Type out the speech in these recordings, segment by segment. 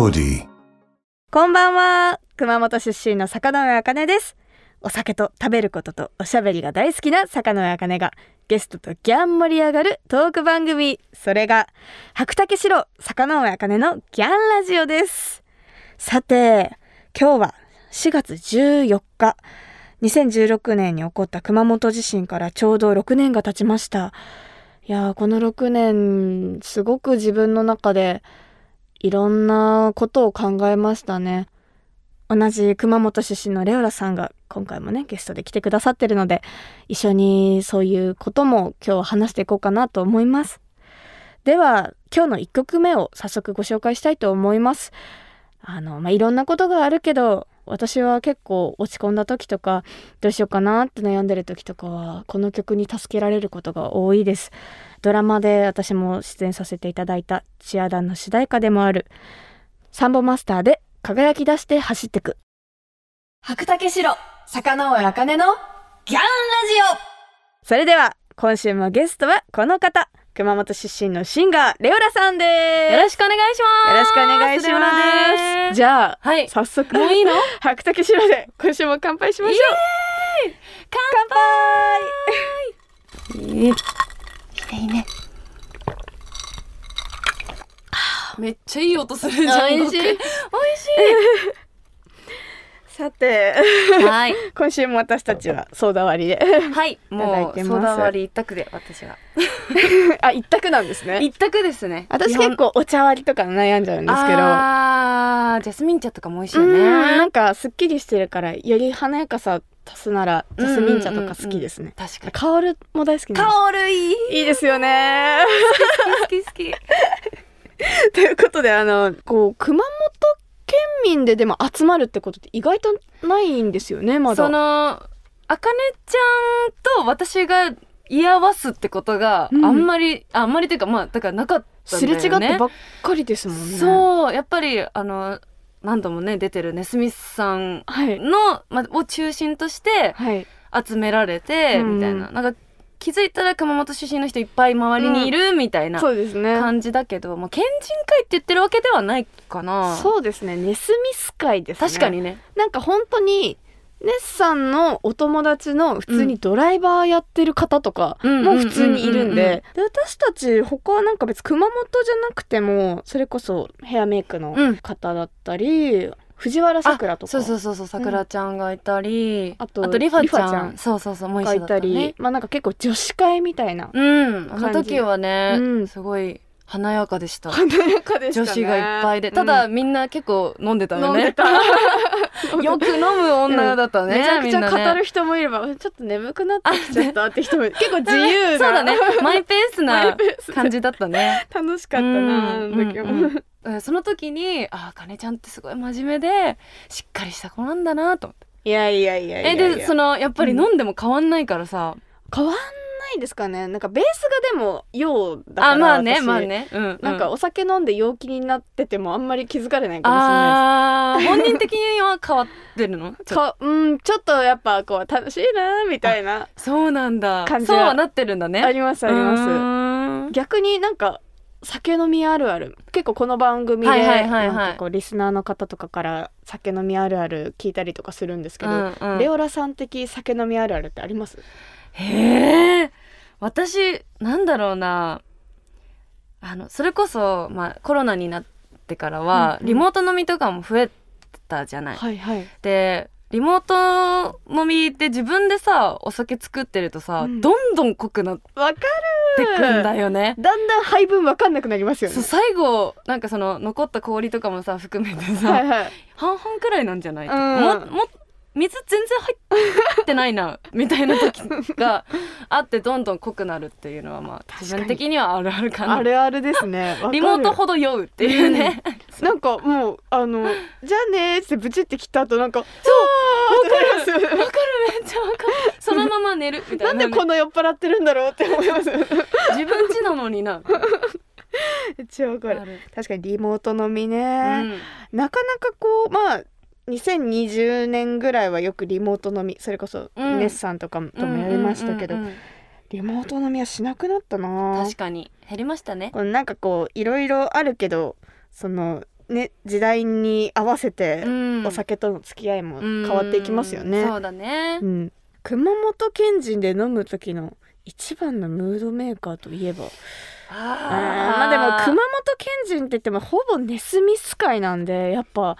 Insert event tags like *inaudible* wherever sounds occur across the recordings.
POD こんばんは。熊本出身の坂上茜です。お酒と食べることとおしゃべりが大好きな坂上茜がゲストとギャン盛り上がるトーク番組。それが白竹城坂上茜のギャンラジオです。さて今日は4月14日。2016年に起こった熊本地震からちょうど6年が経ちました。いやーこの6年すごく自分の中でいろんなことを考えましたね。同じ熊本出身のレオラさんが今回もねゲストで来てくださってるので一緒にそういうことも今日話していこうかなと思います。では今日の1曲目を早速ご紹介したいと思います。あの、まあ、いろんなことがあるけど私は結構落ち込んだ時とかどうしようかなって悩んでる時とかはこの曲に助けられることが多いです。ドラマで私も出演させていただいたチアダンの主題歌でもあるサンボマスターで輝き出して走ってく。白竹城、坂上茜のギャンラジオそれでは今週もゲストはこの方、熊本出身のシンガー、レオラさんです。よろしくお願いします。よろしくお願いしま。す。じゃあ、はい。早速、もういいの？*laughs* 白竹城で今週も乾杯しましょう乾杯いいね。いいね。めっちゃいい音するじゃん。美味しい僕美味し *laughs* さて、い。はい。*laughs* 今週も私たちはソーダ割りで。はい。*laughs* ただいもうソーダ割り一択で私は。あ、一択なんですね。一択ですね。私結構お茶割りとか悩んじゃうんですけど。あージャスミン茶とかも美味しいようんなね。んかすっきりしてるからより華やかさ足すならジャスミン茶とか好きですね。確かに。香るも大好きなんで香るいい。す。いいですよね。好き好き。*laughs* ということであのこう熊本県民ででも集まるってことって意外とないんですよねまだ。そのあかねちゃんと私が居合わすってことがあうんんまり、あんまりというかまあだからなかったんすだよねれ違ってばっかりですもんね。う。そうやっぱりあの何度もね出てるネスミスさんはい。の、ま、を中心としてはい。集められて、うんみたいななんか気づいたら熊本出身の人いっぱい周りにいるみたいな。感じだけど、まあ、県人会って言ってるわけではないかなそうですね。ネスミス会ですね。確かにねなんか本当にネスさんのお友達の普通にドライバーやってる方とかうんも普通にいるんうんうんうんうん。でで私たち他はなんか別に熊本じゃなくてもそれこそヘアメイクのうん。方だったり、藤原さくらとか。そうそうそうそうさくらちゃんがいたり、あとあとリファちゃん。ちゃん。そうそうそうもう一緒だったがいたり、ねまあなんか結構女子会みたいなうん。あの時はね、うん。すごい華やかでした。華やかでしたね。女子がいっぱいで。ただ、みんな結構飲んでたよね。*laughs* *laughs* よく飲む女だったね、めちゃくちゃ語る人もいれば、ちょっと眠くなってきちゃったって人も結構自由な。そうだね。*laughs* マイペースな感じだったね。楽しかったな、あの時も、うんうんうんその時にああかねちゃんってすごい真面目でしっかりした子なんだなと思って。いやいやいやいやえでそのやっぱり飲んでも変わんないからさ、変わんないですかね。なんかベースがでも陽だからあまあね私。まあね。うん、うん、なんかお酒飲んで陽気になっててもあんまり気づかれないかもしれなあー本人的には変わってるの？いですかうんちょっとやっぱこう楽しいなみたいなそうなんだ。感じはそうはなってるんだね。ありますあります。逆になんか酒飲みあるある結構この番組でリスナーの方とかから酒飲みあるある聞いたりとかするんですけど、うんうん。レオラさん的酒飲みあるあるってあります？へえ私なんだろうな。あのそれこそ、まあ、コロナになってからは、うんうん。リモート飲みとかも増えたじゃない。はいはい。でリモート飲みで自分でさお酒作ってるとさ、うん。どんどん濃くなってくんだよね。だんだん配分わかんなくなりますよね。そう最後なんかその残った氷とかもさ含めてさ、はいはい。半々くらいなんじゃない、うん。もも水全然入ってないな *laughs* みたいな時があってどんどん濃くなるっていうのはまあ自分的にはあるあるかな。あるあるですね。*laughs* わかる。リモートほど酔うっていうね、なんかもうあの *laughs* じゃあねーってブチって切った後なんかそうわかります？めっちゃわかる。そのまま寝るみたな。いんなでこんな酔っ払ってるんだろうって思います。自分家なのにな。めっちゃわかる。確かにリモート飲みうね、ん。なかなかこうまあ2020年ぐらいはよくリモート飲みそれこそうん。ネッサンとかともやりましたけど、うんうんうんリモート飲みはしなくなったな。確かに。減りましたね。このなんかこういろいろあるけどそのね時代に合わせてうん。お酒との付き合いも変わっていきますよね。うん。そうだね。うん、熊本県人で飲む時の一番のムードメーカーといえば。あーまあでも熊本県人って言ってもほぼネスミス会なんでやっぱ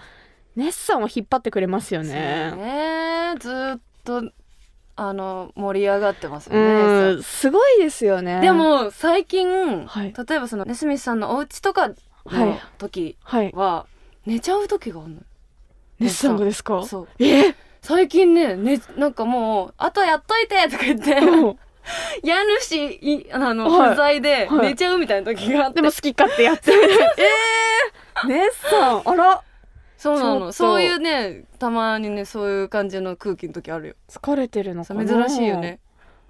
ネッサンを引っ張ってくれますよね。ね。ずーっとあの盛り上がってますよねうんすごいですよね。でも最近、はい。例えばそのネスミスさんのお家とかはのい。時はい。は寝ちゃう時があるのネッサンがですか？そう。え？最近ねねなんかもう「あとやっといて」とか言ってう。ん *laughs* 家主いあの、はい。不在ではい。寝ちゃうみたいな時があって、でも好き勝手やってる。*laughs* えー、ネッサンあらそうなの。そういうねたまにねそういう感じの空気の時あるよ。疲れてるのかな。珍しいよね。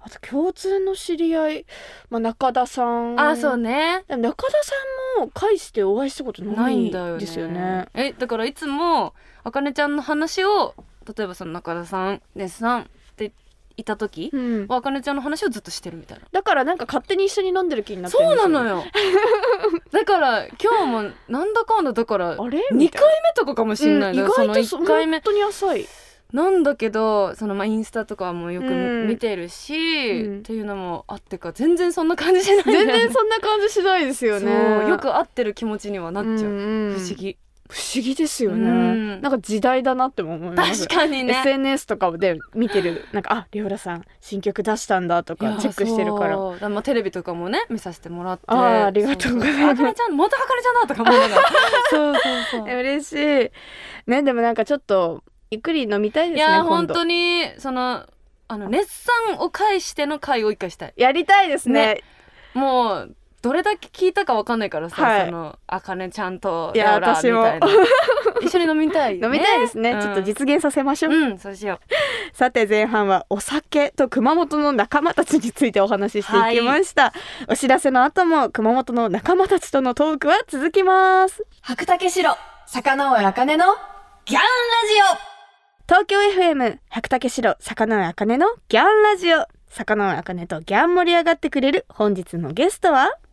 あと共通の知り合い、まあ、中田さん。あそうね。でも中田さんも返してお会いしたことなないいんだよね。ですよね。えだからいつもあかねちゃんの話を例えばその中田さんねさんいた時あかねちゃんの話をずっとしてるみたいな。だからなんか勝手に一緒に飲んでる気になってるんそうなのよ。*laughs* だから今日もなんだかんだだからあれ？2回目とかかもしんない、うん意外とその1回目。本当に浅い。なんだけどそのまあインスタとかもよくうん。見てるし、うん。っていうのもあってか全然そんな感じしないんだよ全ね然そんな感じしないですよね。よく合ってる気持ちにはなっちゃう、んん。不思議不思議ですよね、うん。なんか時代だなっても思います。確かにね。SNS とかで見てるなんかあリオラさん新曲出したんだとかチェックしてるから。まあテレビとかもね見させてもらって。あーありがとうございます。ちゃん元あかねちゃんだとか思いながら。そうそうそう。え嬉しい。ねでもなんかちょっとゆっくり飲みたいですねいや本当にそのあの熱産を介しての回を一回したい。やりたいですね。ね。もうどれだけ聞いたかわかんないからさ、はい。そのあかねちゃんといやレオラ私もみたいな *laughs* 一緒に飲みたい、ね、飲みたいですね、うん。ちょっと実現させましょう、うんそうしよさて前半はお酒と熊本の仲間たちについてお話ししていきました、お知らせの後も熊本の仲間たちとのトークは続きます。白竹城坂上茜のギャンラ東京 FM 百竹城坂上茜のギャンラジオ。坂上茜とギャン盛り上がってくれる本日のゲストはジオ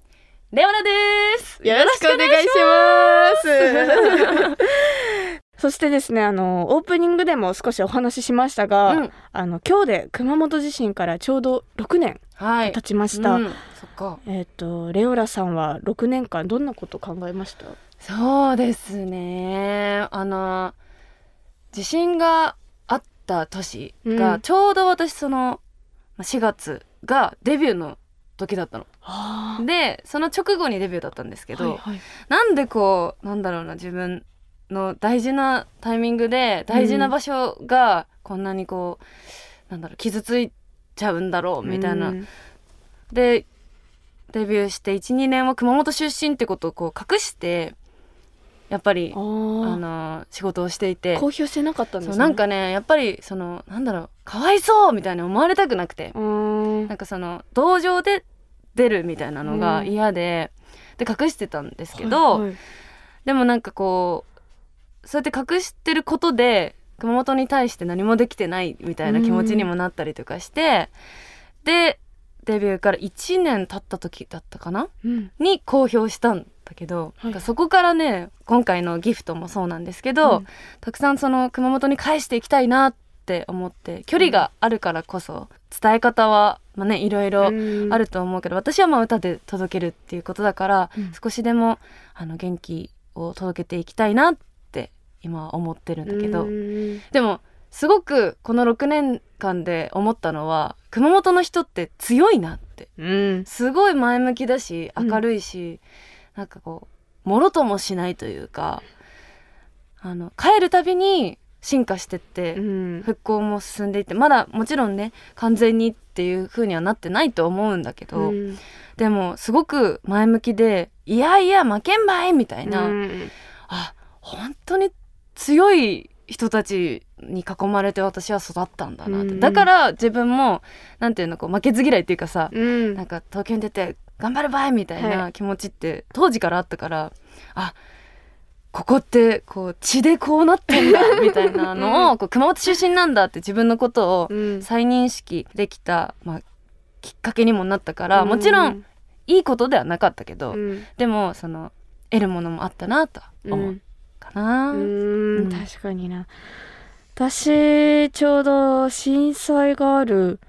レオナです。よろしくお願いします。*laughs* そしてですねあのオープニングでも少しお話ししましたが、うん。あの今日で熊本地震からちょうど6年はい。経ちました、うん。そっか。えっ、とレオラさんは6年間どんなこと考えました？そうですね。あの地震があった年うん。がちょうど私そのまあ4月がデビューの時だったの。あでその直後にデビューだったんですけど、はいはいなんでこうなんだろうな自分の大事なタイミングで大事な場所がこんなにこう、なんだろう傷ついちゃうんだろうみたいな。うんでデビューして12年は熊本出身ってことをこう隠してやっぱりあの仕事をしていて。公表してなかったんですね。んかねやっぱりそのなんだろうかわいそうみたいに思われたくなくて。なんかその同情で出るみたいなのがうん。嫌で、で隠してたんですけど、はいはい。でもなんかこうそうやって隠してることで熊本に対して何もできてないみたいな気持ちにもなったりとかして、でデビューから1年経った時だったかな？うん。に公表したんだけど、はい。なんかそこからね今回のギフトもそうなんですけど、うん。たくさんその熊本に返していきたいなって思って距離があるからこそ伝え方は、まあね、いろいろうん。あると思うけど、私はまあ歌で届けるっていうことだから、うん。少しでもあの元気を届けていきたいなって今は思ってるんだけど、うん。でもすごくこの6年間で思ったのは熊本の人って強いなって。うん。すごい前向きだしうん明るいし、なんかこうもろともしないというかあの帰るたびに進化してって、うん。復興も進んでいってまだもちろんね完全にっていう風にはなってないと思うんだけど、うん。でもすごく前向きで「いやいや負けんばい!」みたいな、うん。あ本当に強い人たちに囲まれて私は育ったんだなって、うん。だから自分もなんていうのこう負けず嫌いっていうかさ、うん。なんか東京に出て頑張るばいみたいはな気持ちって当時からあったから、あここってこう血でこうなってんだ *laughs* みたいなのを、こう熊本出身なんだって自分のことをうん。再認識できた、まあ、きっかけにもなったから、もちろんいいことではなかったけど、うん。でもその得るものもあったなと思っかな。ううんん。確かにな。私ちょうど震災がある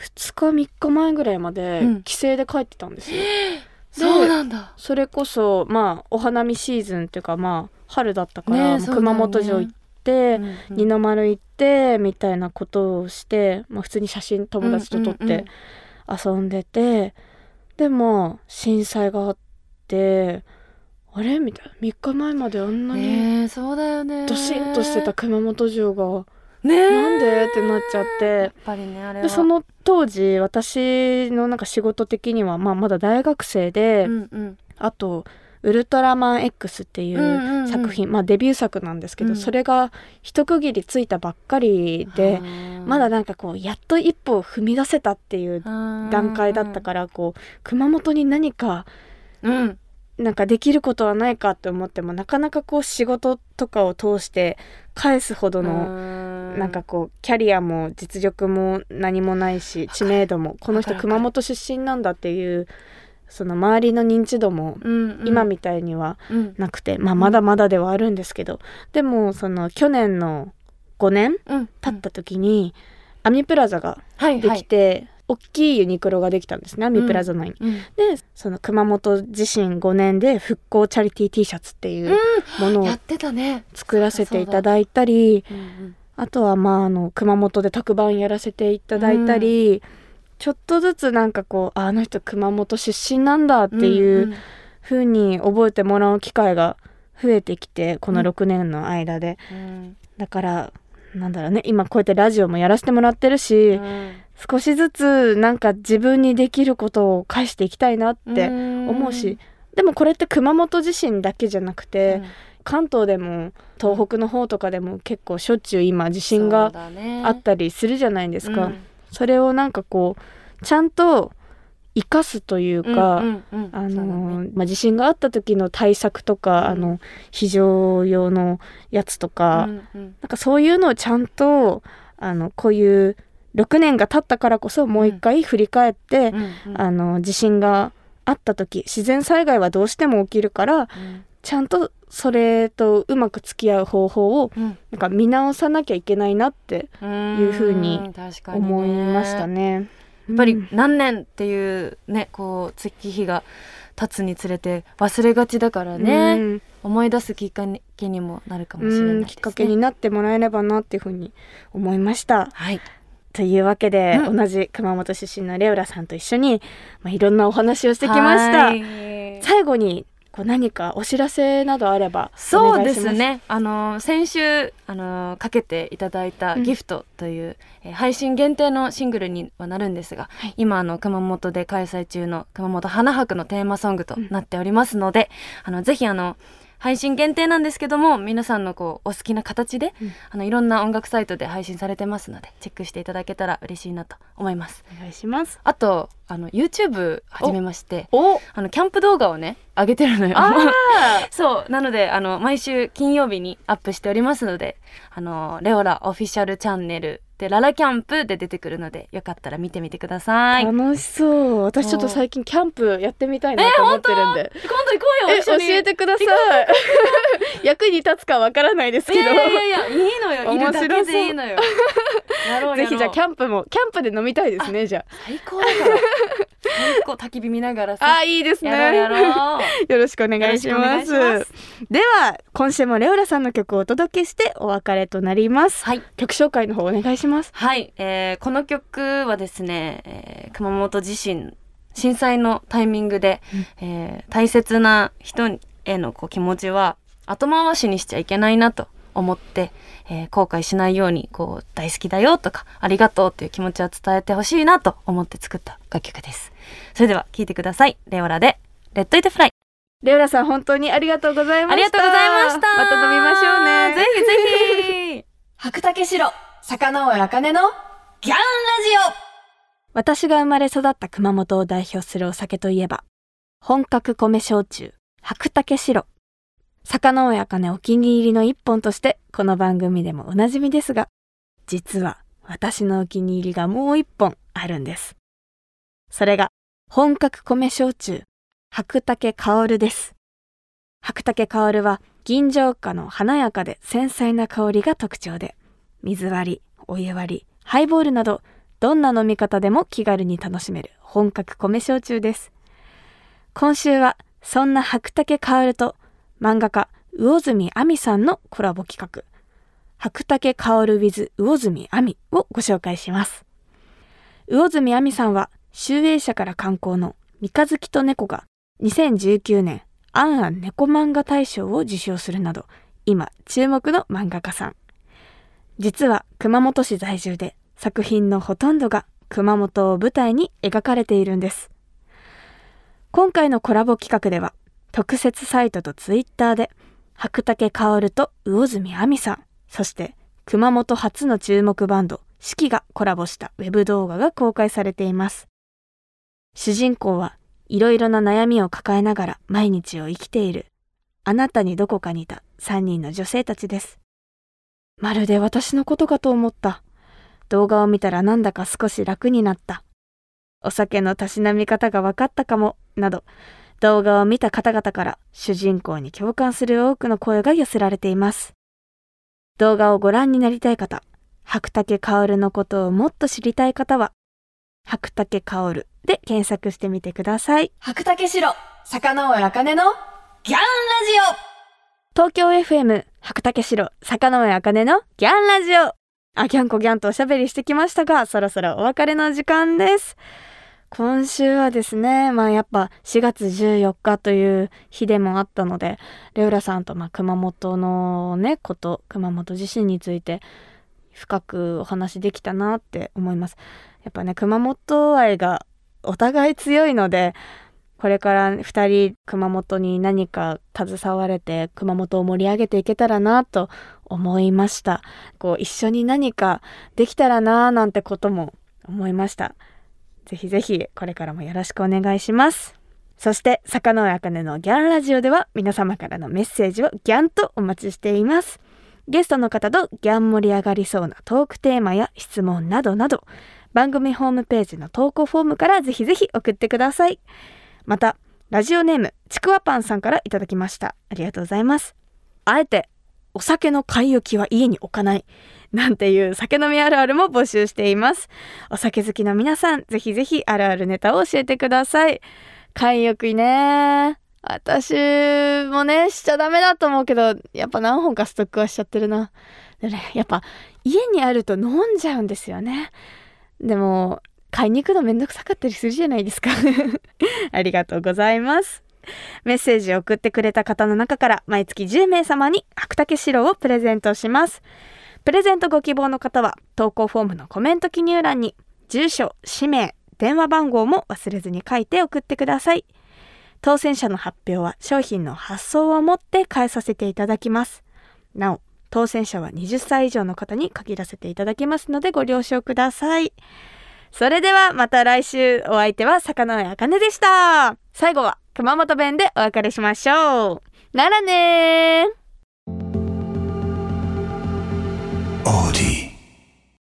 2日3日前ぐらいまでうん。帰省で帰ってたんですよ、そう。なんだ？それこそまあお花見シーズンっていうかまあ春だったから、ねね。熊本城行って、うんうん。二の丸行ってみたいなことをして、まあ、普通に写真友達と撮っうんうんうんて遊んでて、でも震災があってあれ？みたいな。3日前まであんなにねえそうだよね。ドシンとしてた熊本城がねえなんで？ってなっちゃっやってぱりねあれは。でその当時私のなんか仕事的には、まあ、まだ大学生で、うんうん。あと「ウルトラマン X」っていうんうんううん。作品、まあデビュー作なんですけど、うん。それが一区切りついたばっかりで、まだなんかこうやっと一歩を踏み出せたっていう段階だったからこう熊本に何から。うん。なんかできることはないかって思ってもなかなかこう仕事とかを通して返すほどののなんかこうキャリアも実力も何もないし知名度もこの人熊本出身なんだっていうその周りの認知度も今みたいにはうん。なくて、まあまだまだではあるんですけどでもその去年の5年うん。経った時にアミプラザがはいできて、大きいユニクロができたんですねアミプラザ内に。うんでその熊本地震5年で復興チャリティー T シャツっていうものを。作らせていただいたりうんうんあとはまああの熊本で特番やらせていただいたり、ちょっとずつなんかこうああの人熊本出身なんだっていううん風に覚えてもらう機会が増えてきてこのうん。6年の間で、うん。だからなんだろうね今こうやってラジオもやらせてもらってるし、うん。少しずつなんか自分にできることを返していきたいなって思うし、でもこれって熊本地震だけじゃなくて、関東でも東北の方とかでも結構しょっちゅう今地震があったりするじゃないですか、それをなんかこうちゃんと生かすというか、あのまあ、地震があった時の対策とか、うん。あの非常用のやつとか、なんかそういうのをちゃんとあのこういう6年が経ったからこそもう一回振り返って、あの地震があった時自然災害はどうしても起きるからちゃんとそれとうまく付き合う方法をなんか見直さなきゃいけないなっていうふうに思いましたね。ね。やっぱりうん何年っていうねこう月日が経つにつれて忘れがちだからね、うん思い出すきっかけにもなるかもしれないです、ね、うんきっかけになってもらえればなっていうふうに思いました。はいというわけで、うん同じ熊本出身のレオラさんと一緒に、まあ、いろんなお話をしてきました。はい最後にこう何かお知らせなどあればそうでお願いします。ねあの先週あのかけていただいたうん。ギフトという、えー配信限定のシングルにはなるんですが、はい。今あの熊本で開催中の熊本花博のテーマソングとなっておりますので、あのぜひあの配信限定なんですけども皆さんのこうお好きな形で、うん。あのいろんな音楽サイトで配信されてますのでチェックしていただけたら嬉しいなと思います。お願いします。あとあの YouTube 始めましておあのキャンプ動画をね上げてるのよ。あ *laughs* そうなのであの毎週金曜日にアップしておりますのであのレオラオフィシャルチャンネルでララキャンプで出てくるのでよかったら見てみてください、ー楽しそう。私ちょっと最近キャンプやってみたいなと思ってるんで、今度行こうよえ教一緒に。えてください。*laughs* 役に立つかわからないですいけど。やいやいやいやいいのよ。いるだけでいいのよ。ぜひじゃあキャンプもキャンプで飲みたいですねじゃ最高だから。最高焚き火見ながらあさあーいいですね。やろうやろう。よろしくお願いします。よろしくお願いしでは今週もレオラさんの曲をお届けしてお別れとなります。はい。曲紹介の方お願いしますはい、えーこの曲はですね、えー熊本地震震災のタイミングで、えー大切な人へのこう気持ちは後回しにしちゃいけないなと思って、えー後悔しないようにこう大好きだよとかありがとうっていう気持ちは伝えてほしいなと思って作った楽曲です。それでは聴いてください。レオラでレッドイットフライレオラさん本当にありがとうございました。ありがとうございました。また飲みましょうねぜひぜひ白竹城坂上茜のギャンラジオ。私が生まれ育った熊本を代表するお酒といえば本格米焼酎白竹城坂上茜お気に入りの一本としてこの番組でもおなじみですが実は私のお気に入りがもう一本あるんです。それが本格米焼酎白竹薫です。白竹香は銀醸花の華やかで繊細な香りが特徴で、水割り、お湯割り、ハイボールなど、どんな飲み方でも気軽に楽しめる本格米焼酎です。今週は、そんな白竹薫と漫画家魚住亜美さんのコラボ企画、白竹薫 with 魚住亜美をご紹介します。魚住亜美さんは、集英社から観光の三日月と猫が2019年アンアン猫漫画大賞を受賞するなど、今注目の漫画家さん。実は熊本市在住で作品のほとんどが熊本を舞台に描かれているんです。今回のコラボ企画では特設サイトとツイッターで白竹薫と魚住亜美さん、そして熊本初の注目バンド四季がコラボしたウェブ動画が公開されています。主人公はいろいろな悩みを抱えながら毎日を生きているあなたにどこかにいた3人の女性たちです。まるで私のことかと思った。動画を見たらなんだか少し楽になった。お酒のたしなみ方が分かったかも、など、動画を見た方々から主人公に共感する多くの声が寄せられています。動画をご覧になりたい方、白竹薫のことをもっと知りたい方は、白竹薫で検索してみてください。白竹城、坂上茜のギャンラジオ東京 FM 白竹城坂上茜のギャンラジオあ、ギャンコギャンとおしゃべりしてきましたが、そろそろお別れの時間です。今週はですね、まあやっぱ4月14日という日でもあったので、レオラさんとまあ熊本のね、こと、熊本地震について深くお話できたなって思います。やっぱね、熊本愛がお互い強いので、これから2人熊本に何か携われて熊本を盛り上げていけたらなと思いました。こう一緒に何かできたらななんてことも思いました。ぜひぜひこれからもよろしくお願いします。そして、坂上茜のギャンラジオでは皆様からのメッセージをギャンとお待ちしています。ゲストの方とギャン盛り上がりそうなトークテーマや質問などなど、番組ホームページの投稿フォームからぜひぜひ送ってください。また、ラジオネーム、ちくわパンさんからいただきました。ありがとうございます。あえて、お酒の買い置きは家に置かない。なんていう酒飲みあるあるも募集しています。お酒好きの皆さん、ぜひぜひあるあるネタを教えてください。買い置きね。私もね、しちゃダメだと思うけど、やっぱ何本かストックはしちゃってるな。やっぱ家にあると飲んじゃうんですよね。でも、買いに行くのめんどくさかったりするじゃないですか *laughs* ありがとうございます。メッセージを送ってくれた方の中から毎月10名様に白竹白をプレゼントします。プレゼントご希望の方は投稿フォームのコメント記入欄に住所、氏名、電話番号も忘れずに書いて送ってください。当選者の発表は商品の発送をもって返させていただきます。なお、当選者は20歳以上の方に限らせていただきますのでご了承ください。それではまた来週お相手は魚のあかねでした。最後は熊本弁でお別れしましょう。ならねー。